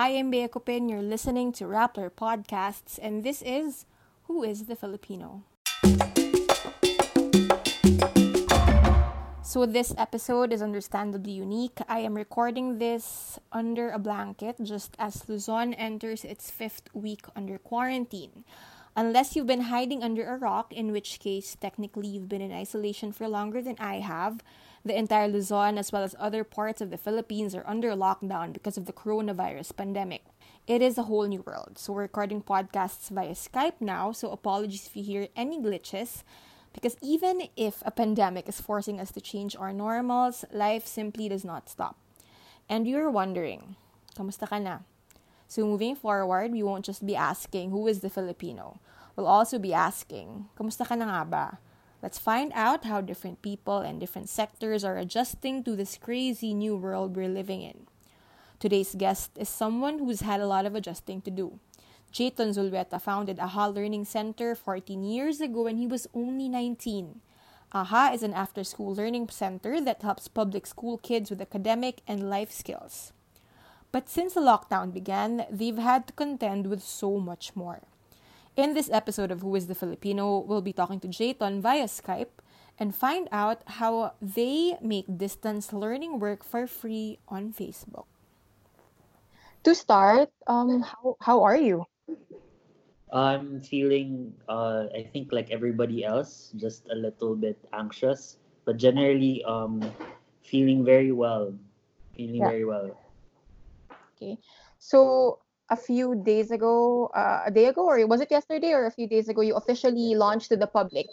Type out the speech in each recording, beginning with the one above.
Hi, I'm Bea Cupin. You're listening to Rappler Podcasts, and this is Who is the Filipino? So, this episode is understandably unique. I am recording this under a blanket just as Luzon enters its fifth week under quarantine. Unless you've been hiding under a rock, in which case, technically, you've been in isolation for longer than I have. The entire Luzon, as well as other parts of the Philippines, are under lockdown because of the coronavirus pandemic. It is a whole new world. So, we're recording podcasts via Skype now, so apologies if you hear any glitches. Because even if a pandemic is forcing us to change our normals, life simply does not stop. And you're wondering, kamusta ka na? So moving forward, we won't just be asking, who is the Filipino? We'll also be asking, kamusta ka na nga ba? Let's find out how different people and different sectors are adjusting to this crazy new world we're living in. Today's guest is someone who's had a lot of adjusting to do. Jayton Zulueta founded AHA Learning Center 14 years ago when he was only 19. AHA is an after school learning center that helps public school kids with academic and life skills. But since the lockdown began, they've had to contend with so much more. In this episode of Who is the Filipino, we'll be talking to Jayton via Skype and find out how they make distance learning work for free on Facebook. To start, um, how, how are you? I'm feeling, uh, I think, like everybody else, just a little bit anxious, but generally, um, feeling very well. Feeling yeah. very well. Okay. So, a few days ago, uh, a day ago, or was it yesterday or a few days ago, you officially launched to the public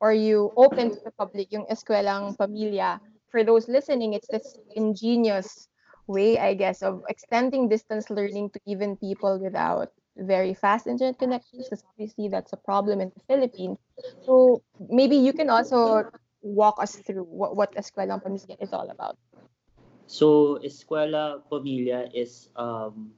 or you opened to the public yung Eskwelang Pamilya. For those listening, it's this ingenious way, I guess, of extending distance learning to even people without very fast internet connections because obviously that's a problem in the Philippines. So maybe you can also walk us through what, what Eskwelang Pamilya is all about. So Eskwela Pamilya is um,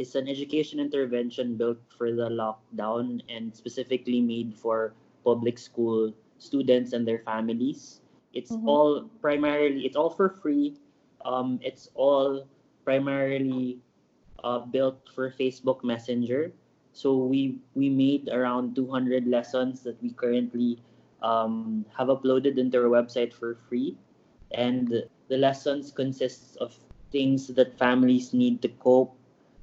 is an education intervention built for the lockdown and specifically made for public school students and their families. It's mm-hmm. all primarily it's all for free. Um, it's all primarily uh, built for Facebook Messenger. So we we made around 200 lessons that we currently um, have uploaded into our website for free, and the lessons consists of things that families need to cope,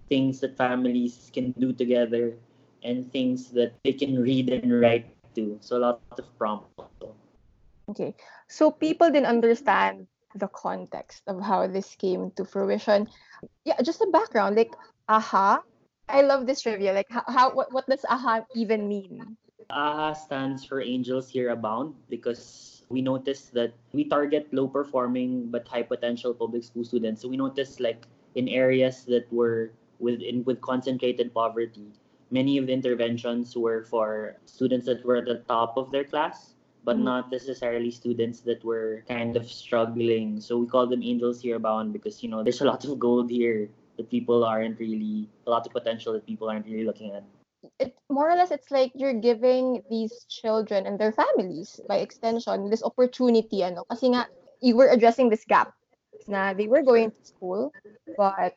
things that families can do together, and things that they can read and write to. So a lot of prompts. Okay, so people didn't understand the context of how this came to fruition. Yeah, just a background, like AHA. I love this trivia. Like, how, how what, what does AHA even mean? AHA stands for Angels Here Abound because we noticed that we target low performing but high potential public school students. So we noticed like in areas that were within with concentrated poverty, many of the interventions were for students that were at the top of their class but mm-hmm. not necessarily students that were kind of struggling. So we call them angels here bound because you know there's a lot of gold here that people aren't really a lot of potential that people aren't really looking at. It more or less it's like you're giving these children and their families by extension this opportunity ano kasi nga you were addressing this gap na they were going to school but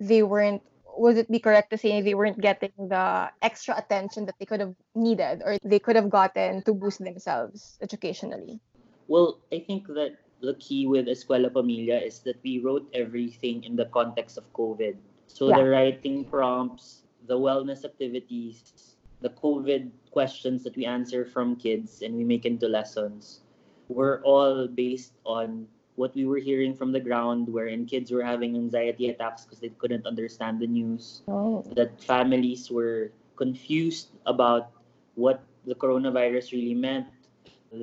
they weren't would it be correct to say they weren't getting the extra attention that they could have needed or they could have gotten to boost themselves educationally? Well, I think that the key with Eskwela Pamilya is that we wrote everything in the context of COVID. So yeah. the writing prompts, the wellness activities, the COVID questions that we answer from kids and we make into lessons were all based on what we were hearing from the ground, wherein kids were having anxiety attacks because they couldn't understand the news, oh. that families were confused about what the coronavirus really meant,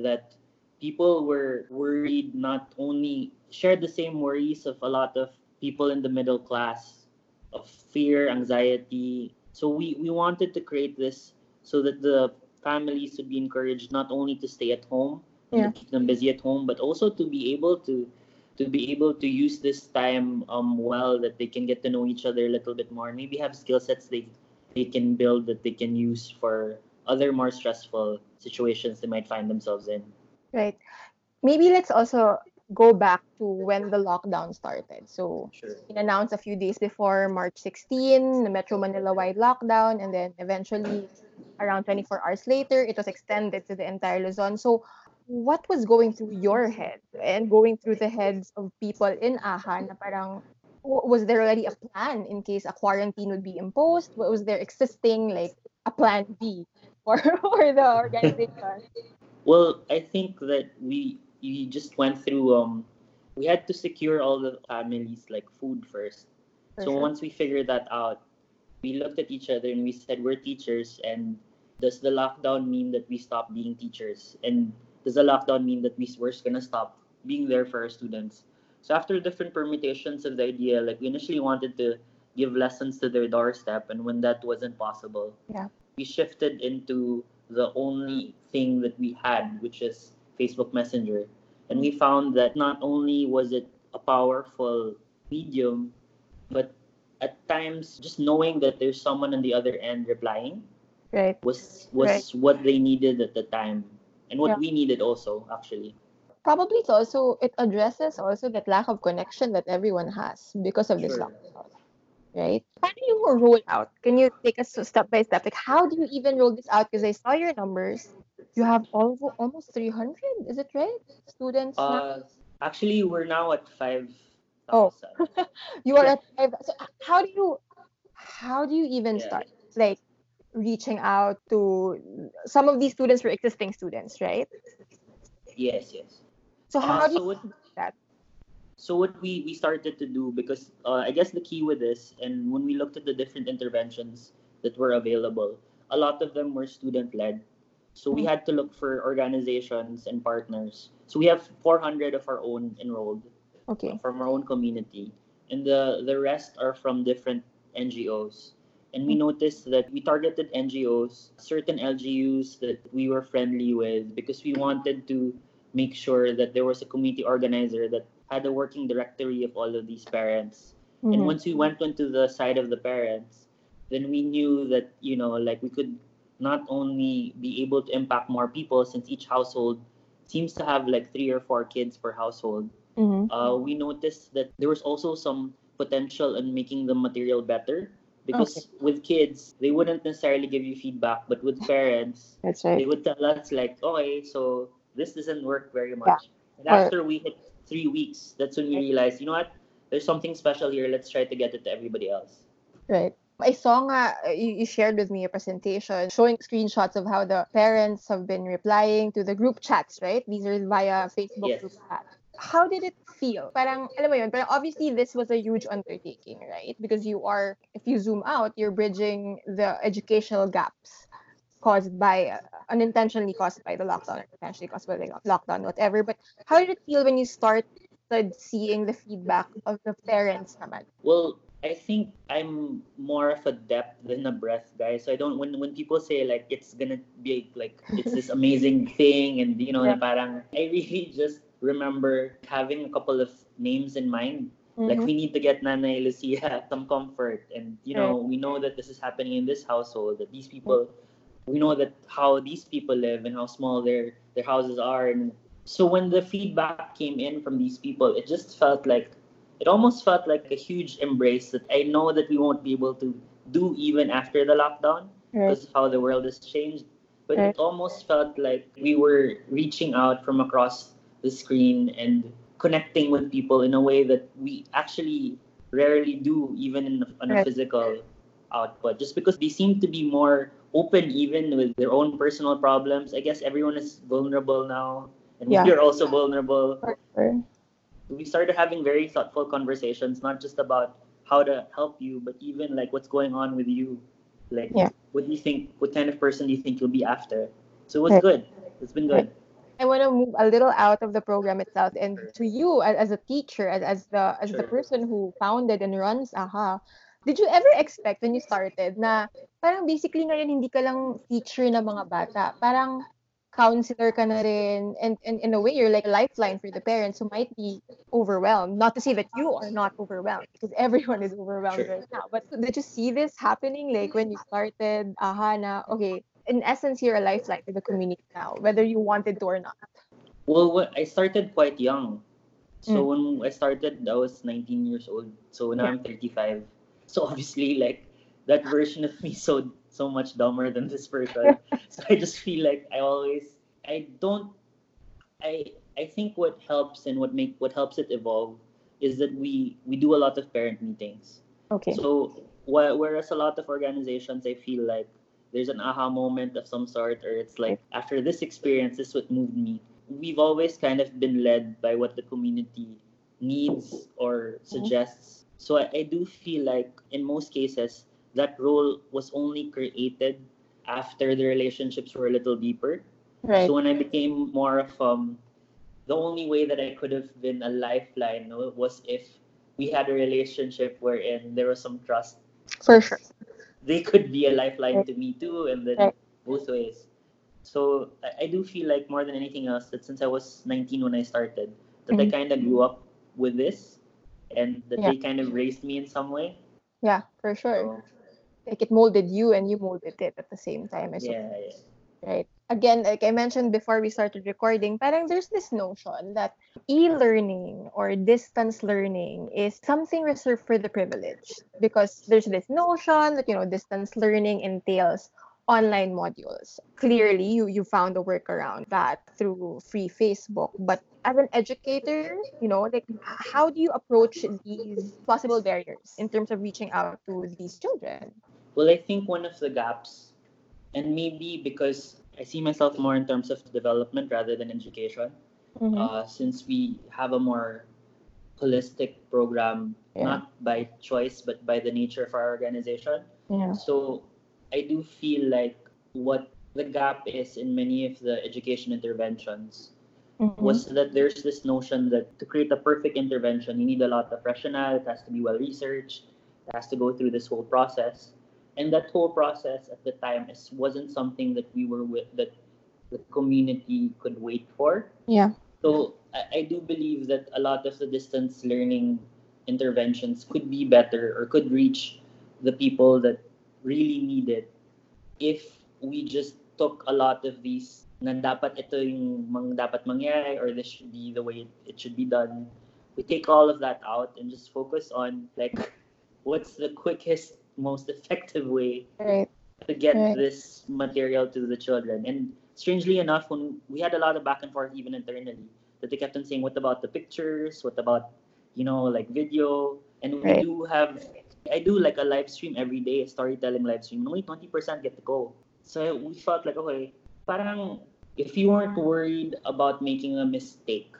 that people were worried not only shared the same worries of a lot of people in the middle class of fear, anxiety. So we, we wanted to create this so that the families would be encouraged not only to stay at home, yeah. keep them busy at home, but also to be able to to be able to use this time um well that they can get to know each other a little bit more. Maybe have skill sets they they can build that they can use for other more stressful situations they might find themselves in. Right. Maybe let's also go back to when the lockdown started. So Sure. it announced a few days before March 16, the Metro Manila wide lockdown, and then eventually around 24 hours later, it was extended to the entire Luzon. So what was going through your head and going through the heads of people in AHA na parang was there already a plan in case a quarantine would be imposed? Was there existing like a plan B for, for the organization? Well, I think that we we just went through um we had to secure all the families like food first. For so sure. once we figured that out, we looked at each other and we said we're teachers and does the lockdown mean that we stop being teachers? And does the lockdown mean that we we're gonna stop being there for our students? So after different permutations of the idea, like we initially wanted to give lessons to their doorstep and when that wasn't possible, Yeah. we shifted into the only thing that we had, which is Facebook Messenger. And we found that not only was it a powerful medium, but at times just knowing that there's someone on the other end replying Right. was was Right. what they needed at the time and what Yeah. we needed also actually. Probably it's also it addresses also that lack of connection that everyone has because of this Sure. lockdown. Right? How do you roll out? Can you take us step by step? Like how do you even roll this out? Because I saw your numbers. You have all, almost 300, is it right? Students? Uh actually we're now at five Oh. You are yeah. at five. So how do you how do you even Yeah. start? Like reaching out to some of these students were existing students, right? yes, yes. So how Uh, do so you what do that? so what we we started to do because uh, I guess the key with this and when we looked at the different interventions that were available, a lot of them were student led. So we Mm. had to look for organizations and partners. So we have 400 of our own enrolled Okay. from our own community, and the the rest are from different NGOs. And we noticed that we targeted NGOs, certain LGUs that we were friendly with, because we wanted to make sure that there was a community organizer that had a working directory of all of these parents. And Mhm. once we went into the side of the parents, then we knew that, you know, like we could not only be able to impact more people since each household seems to have like three or four kids per household. Mhm. Uh, we noticed that there was also some potential in making the material better because with kids, they wouldn't necessarily give you feedback, but with parents, That's right they would tell us like, okay, so this doesn't work very much. And Or- after we hit three weeks, that's when we realized, you know what, there's something special here. Let's try to get it to everybody else. Right. I saw nga, uh, you, you shared with me a presentation showing screenshots of how the parents have been replying to the group chats, right? These are via Facebook Yes. group chat. How did it feel? Parang, alam mo yun, parang obviously this was a huge undertaking, right? Because you are, if you zoom out, you're bridging the educational gaps caused by, uh, unintentionally caused by the lockdown, intentionally caused by the lockdown, whatever. But how did it feel when you started seeing the feedback of the parents naman? Well, I think I'm more of a depth than a breadth guy. So I don't when when people say like it's gonna be like it's this amazing thing and you know na Yeah. parang I really just remember having a couple of names in mind. Like Mhm. we need to get Nanay Lucia some comfort and you know we know that this is happening in this household that these people we know that how these people live and how small their their houses are and so when the feedback came in from these people it just felt like it almost felt like a huge embrace that I know that we won't be able to do even after the lockdown Right. because of how the world has changed. But Right. it almost felt like we were reaching out from across the screen and connecting with people in a way that we actually rarely do, even in, on a Right. physical output. Just because they seem to be more open, even with their own personal problems. I guess everyone is vulnerable now, and Yeah. we're also vulnerable sure. we started having very thoughtful conversations, not just about how to help you, but even like what's going on with you. Like, Yeah. what do you think? What kind of person do you think you'll be after? So it was Right. good. It's been good. I want to move a little out of the program itself and to you as, a teacher, as, as the as the person who founded and runs AHA. Did you ever expect when you started na parang basically ngayon hindi ka lang teacher ng mga bata, parang counselor ka na rin and, and in a way you're like a lifeline for the parents who might be overwhelmed. Not to say that you are not overwhelmed because everyone is overwhelmed Sure. right now. But did you see this happening like when you started AHA na okay, in essence you're a lifeline to the community now, whether you wanted to or not. Well, I started quite young. So mm. when I started, I was 19 years old. So now yeah. I'm 35. So obviously, like that version of me, so so much dumber than this person. so I just feel like I always, I don't, I I think what helps and what make what helps it evolve is that we we do a lot of parent meetings. Okay. So wh- whereas a lot of organizations, I feel like there's an aha moment of some sort, or it's like after this experience, this what moved me. We've always kind of been led by what the community needs or mm-hmm. suggests. So I, I do feel like in most cases that role was only created after the relationships were a little deeper. Right. So when I became more of um, the only way that I could have been a lifeline was if we had a relationship wherein there was some trust. For sure they could be a lifeline to me too, and then both ways. So I, I, do feel like more than anything else that since I was 19 when I started, that mm-hmm. I kind of grew up with this, and that yeah. they kind of raised me in some way. Yeah, for sure. So, like it molded you, and you molded it at the same time yeah. Yeah right? Again, like I mentioned before we started recording, parang there's this notion that e-learning or distance learning is something reserved for the privileged because there's this notion that you know distance learning entails online modules. Clearly, you you found a workaround that through free Facebook, but as an educator, you know, like how do you approach these possible barriers in terms of reaching out to these children? Well, I think one of the gaps and maybe because I see myself more in terms of development rather than education. Mm-hmm. Uh, since we have a more holistic program, yeah. not by choice but by the nature of our organization. Yeah. So I do feel like what the gap is in many of the education interventions mm-hmm. was that there's this notion that to create a perfect intervention, you need a lot of rationale, it has to be well researched, it has to go through this whole process and that whole process at the time is wasn't something that we were with that the community could wait for. Yeah. So I, I do believe that a lot of the distance learning interventions could be better or could reach the people that really need it if we just took a lot of these na dapat ito yung mang dapat mangyari or this should be the way it should be done. We take all of that out and just focus on like what's the quickest most effective way right. to get right. this material to the children. And strangely enough, when we had a lot of back and forth even internally, that they kept on saying, "What about the pictures? What about you know like video?" And we right. do have, I do like a live stream every day, a storytelling live stream. Only twenty percent get to go. So we felt like okay, parang if you weren't worried about making a mistake,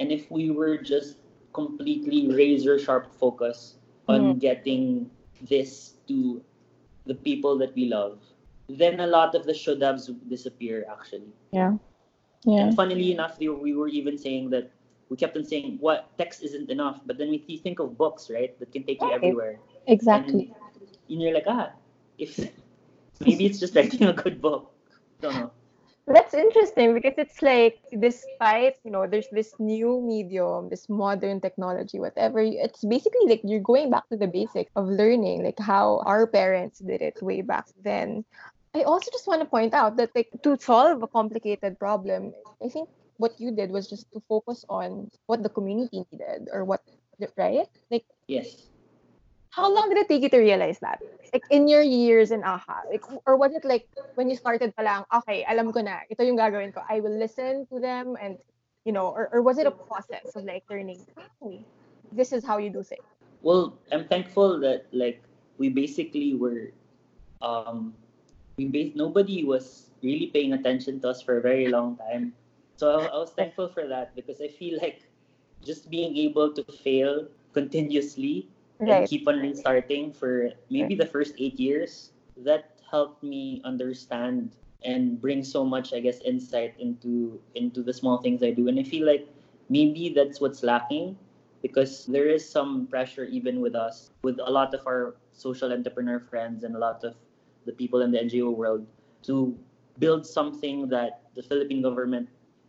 and if we were just completely razor sharp focus on mm. getting this to the people that we love, then a lot of the should disappear actually. Yeah. Yeah. And funnily enough, they, we were even saying that we kept on saying what text isn't enough, but then we think of books, right, that can take you everywhere. Exactly. And, and you're like, ah, if maybe it's just writing a good book. Don't know. That's interesting because it's like despite you know there's this new medium, this modern technology, whatever. It's basically like you're going back to the basics of learning, like how our parents did it way back then. I also just want to point out that like to solve a complicated problem, I think what you did was just to focus on what the community needed or what right like yes how long did it take you to realize that? Like in your years in AHA, like, or was it like when you started pa lang, okay, alam ko na, ito yung gagawin ko. I will listen to them and, you know, or, or was it a process of like learning, this is how you do things? Well, I'm thankful that like we basically were, um, we bas- nobody was really paying attention to us for a very long time. So I, I was thankful for that because I feel like just being able to fail continuously right. and keep on restarting for maybe the first eight years. That helped me understand and bring so much, I guess, insight into into the small things I do. And I feel like maybe that's what's lacking because there is some pressure even with us, with a lot of our social entrepreneur friends and a lot of the people in the NGO world to build something that the Philippine government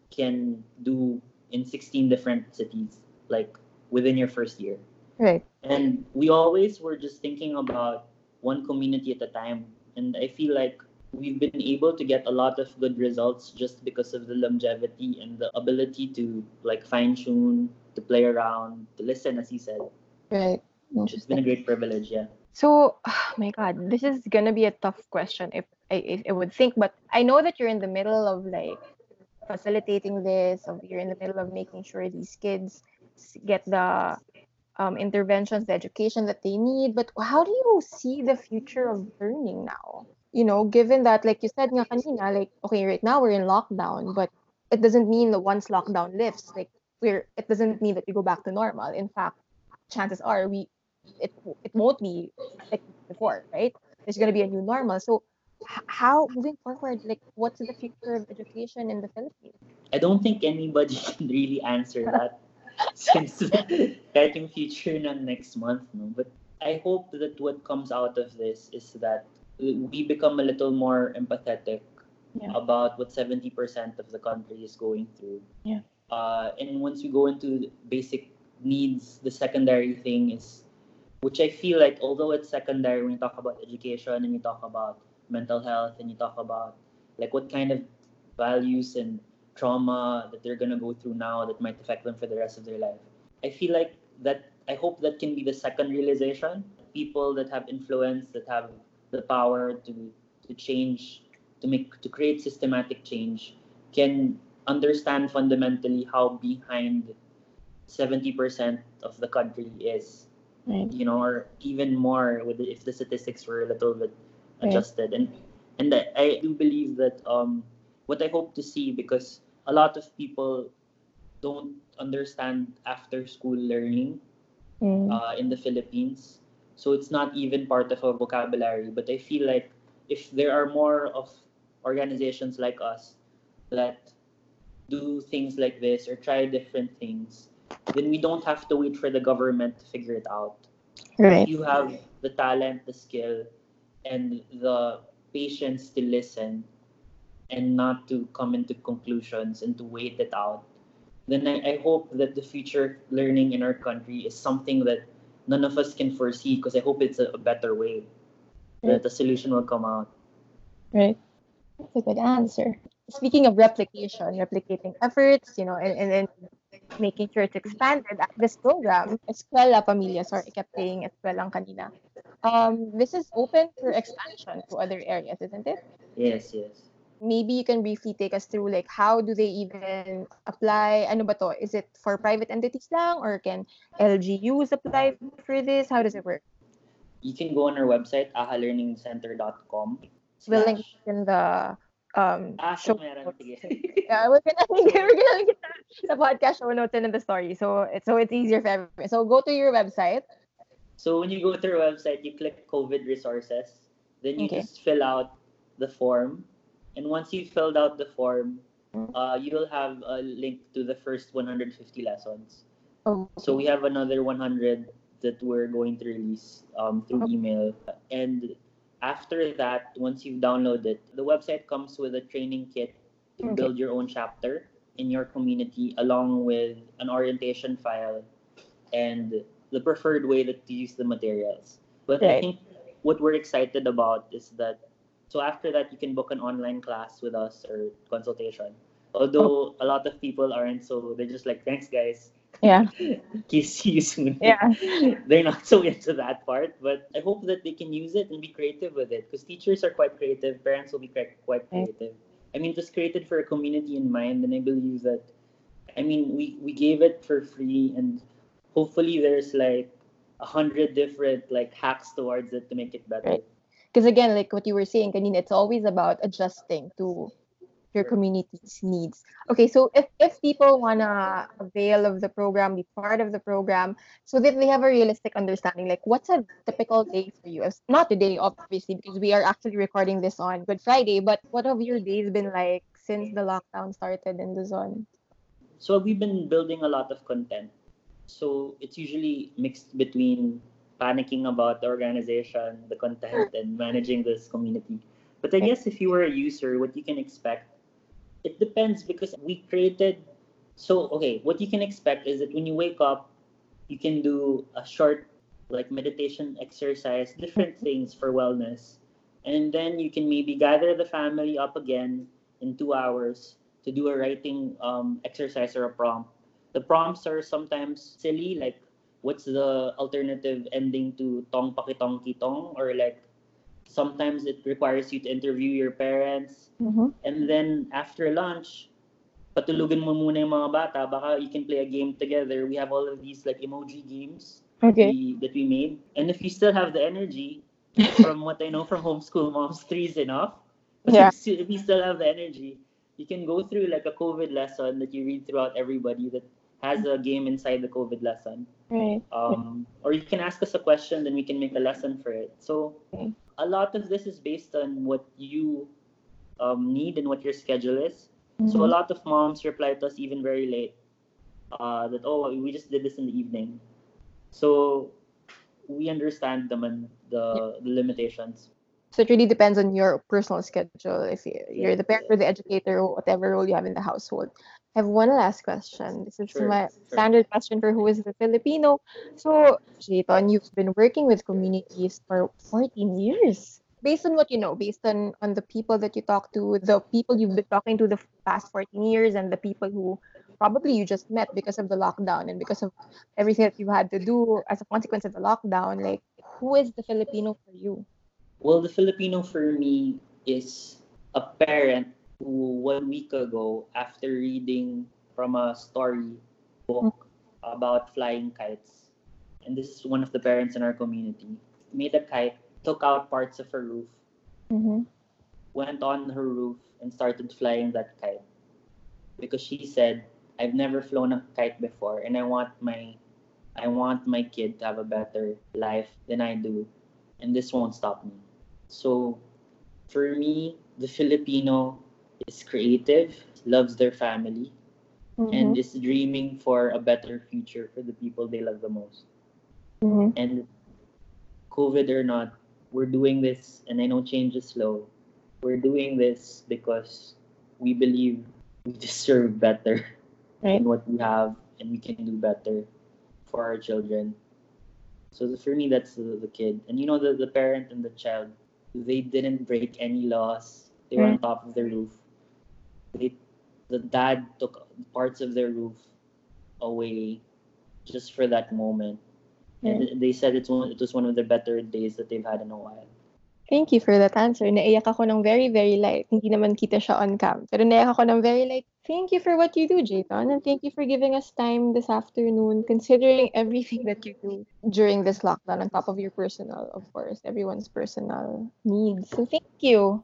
can do in 16 different cities, like within your first year. Right. And we always were just thinking about one community at a time. And I feel like we've been able to get a lot of good results just because of the longevity and the ability to like fine tune, to play around, to listen, as he said. Right. It's been a great privilege, yeah. So, oh my God, this is gonna be a tough question if I, if I would think, but I know that you're in the middle of like facilitating this, of you're in the middle of making sure these kids get the um, interventions, the education that they need. But how do you see the future of learning now? You know, given that, like you said nga kanina, like, okay, right now we're in lockdown, but it doesn't mean that once lockdown lifts, like, we're, it doesn't mean that we go back to normal. In fact, chances are we, it, it won't be like before, right? There's going to be a new normal. So, how moving forward like what's the future of education in the philippines i don't think anybody can really answer that since yung future ng next month no? But i hope that what comes out of this is that we become a little more empathetic yeah. about what 70% of the country is going through. Yeah. Uh, and once we go into basic needs the secondary thing is which i feel like although it's secondary when you talk about education and you talk about mental health and you talk about like what kind of values and trauma that they're gonna go through now that might affect them for the rest of their life. I feel like that I hope that can be the second realization. People that have influence, that have the power to to change, to make to create systematic change, can understand fundamentally how behind 70% of the country is. Right. You know, or even more with if the statistics were a little bit adjusted and and I, I do believe that um what I hope to see because a lot of people don't understand after school learning mm. uh, in the Philippines. So it's not even part of our vocabulary but I feel like if there are more of organizations like us that do things like this or try different things then we don't have to wait for the government to figure it out. Right. You have the talent the skill and the patience to listen and not to come into conclusions and to wait it out, then I, I hope that the future learning in our country is something that none of us can foresee because I hope it's a, a better way right. that the solution will come out. Right. That's a good answer. Speaking of replication, replicating efforts, you know, and, and then making sure it's expanded. This program, Escuela Pamilya, sorry, I kept saying Escuela kanina. Um, this is open for expansion to other areas, isn't it? Yes, yes. Maybe you can briefly take us through like how do they even apply? Ano ba to? Is it for private entities lang or can LGUs apply for this? How does it work? You can go on our website, ahalearningcenter.com. We'll link in the um ah, show meron. yeah, we're gonna link we're gonna link the podcast show notes and in the story. So it's so it's easier for everyone. So go to your website. So when you go to our website, you click COVID resources. Then you okay. just fill out the form. And once you've filled out the form, mm. uh, you'll have a link to the first 150 lessons. Oh. So we have another 100 that we're going to release um, through okay. email. And after that, once you've downloaded, the website comes with a training kit to okay. build your own chapter in your community, along with an orientation file and the preferred way that to use the materials. But right. I think what we're excited about is that so after that you can book an online class with us or consultation. Although a lot of people aren't so they're just like thanks guys yeah. See you soon. Yeah. They're not so into that part, but I hope that they can use it and be creative with it because teachers are quite creative, parents will be quite creative. I mean, it was created for a community in mind, and I believe that, I mean, we, we gave it for free, and hopefully there's like a hundred different like hacks towards it to make it better. Because again, like what you were saying, Kanina, it's always about adjusting to your community's needs. Okay, so if, if people wanna avail of the program, be part of the program, so that they have a realistic understanding, like what's a typical day for you? it's Not today, obviously, because we are actually recording this on Good Friday, but what have your days been like since the lockdown started in Luzon? So we've been building a lot of content. So it's usually mixed between panicking about the organization, the content, and managing this community. But I guess if you were a user, what you can expect it depends because we created so okay what you can expect is that when you wake up you can do a short like meditation exercise different things for wellness. And then you can maybe gather the family up again in two hours to do a writing um, exercise or a prompt. The prompts are sometimes silly, like what's the alternative ending to tong pakitong kitong or like sometimes it requires you to interview your parents Mm-hmm. and then after lunch patulugan mo muna yung mga bata baka you can play a game together we have all of these like emoji games Okay. we, that we made and if you still have the energy from what i know from homeschool moms three is enough but Yeah. if you- if you still have the energy you can go through like a covid lesson that you read throughout everybody that has a game inside the covid lesson Right. um, or you can ask us a question then we can make a lesson for it so Okay. a lot of this is based on what you um, need and what your schedule is so a Mhm. lot of moms reply to us even very late uh, that oh we just did this in the evening so we understand them and the, the limitations So it really depends on your personal schedule. If you- you're the parent or the educator, or whatever role you have in the household. I have one last question. This is Sure, my sure. standard question for who is the Filipino. So, Jayton, you've been working with communities for 14 years. Based on what you know, based on, on the people that you talk to, the people you've been talking to the past 14 years, and the people who probably you just met because of the lockdown and because of everything that you had to do as a consequence of the lockdown, like, who is the Filipino for you? Well, the Filipino for me is a parent who one week ago, after reading from a story book about flying kites, and this is one of the parents in our community, made a kite, took out parts of her roof, Mm-hmm. went on her roof, and started flying that kite. Because she said, I've never flown a kite before, and I want my I want my kid to have a better life than I do, and this won't stop me. So, for me, the Filipino is creative, loves their family, Mm-hmm. and is dreaming for a better future for the people they love the most. Mhm. And COVID or not, we're doing this, and I know change is slow. We're doing this because we believe we deserve better Right. than what we have, and we can do better for our children. So for me, that's the, the kid, and you know the the parent and the child. They didn't break any laws. They were on top of the roof. They, the dad took parts of their roof away just for that moment. And they said it's one, it was one of the better days that they've had in a while. Thank you for that answer. Naiyak ako ng very, very light. Hindi naman kita siya on cam. Pero naiyak ako ng very light. Thank you for what you do, Jayton. And thank you for giving us time this afternoon, considering everything that you do during this lockdown, on top of your personal, of course, everyone's personal needs. So thank you.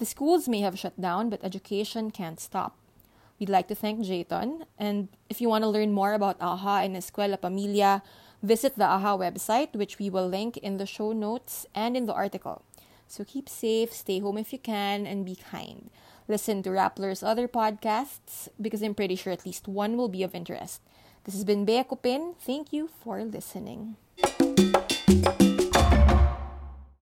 The schools may have shut down, but education can't stop. We'd like to thank Jayton, and if you want to learn more about AHA and Escuela Familia, visit the AHA website, which we will link in the show notes and in the article. So keep safe, stay home if you can, and be kind. Listen to Rappler's other podcasts because I'm pretty sure at least one will be of interest. This has been Bea Cupin. Thank you for listening.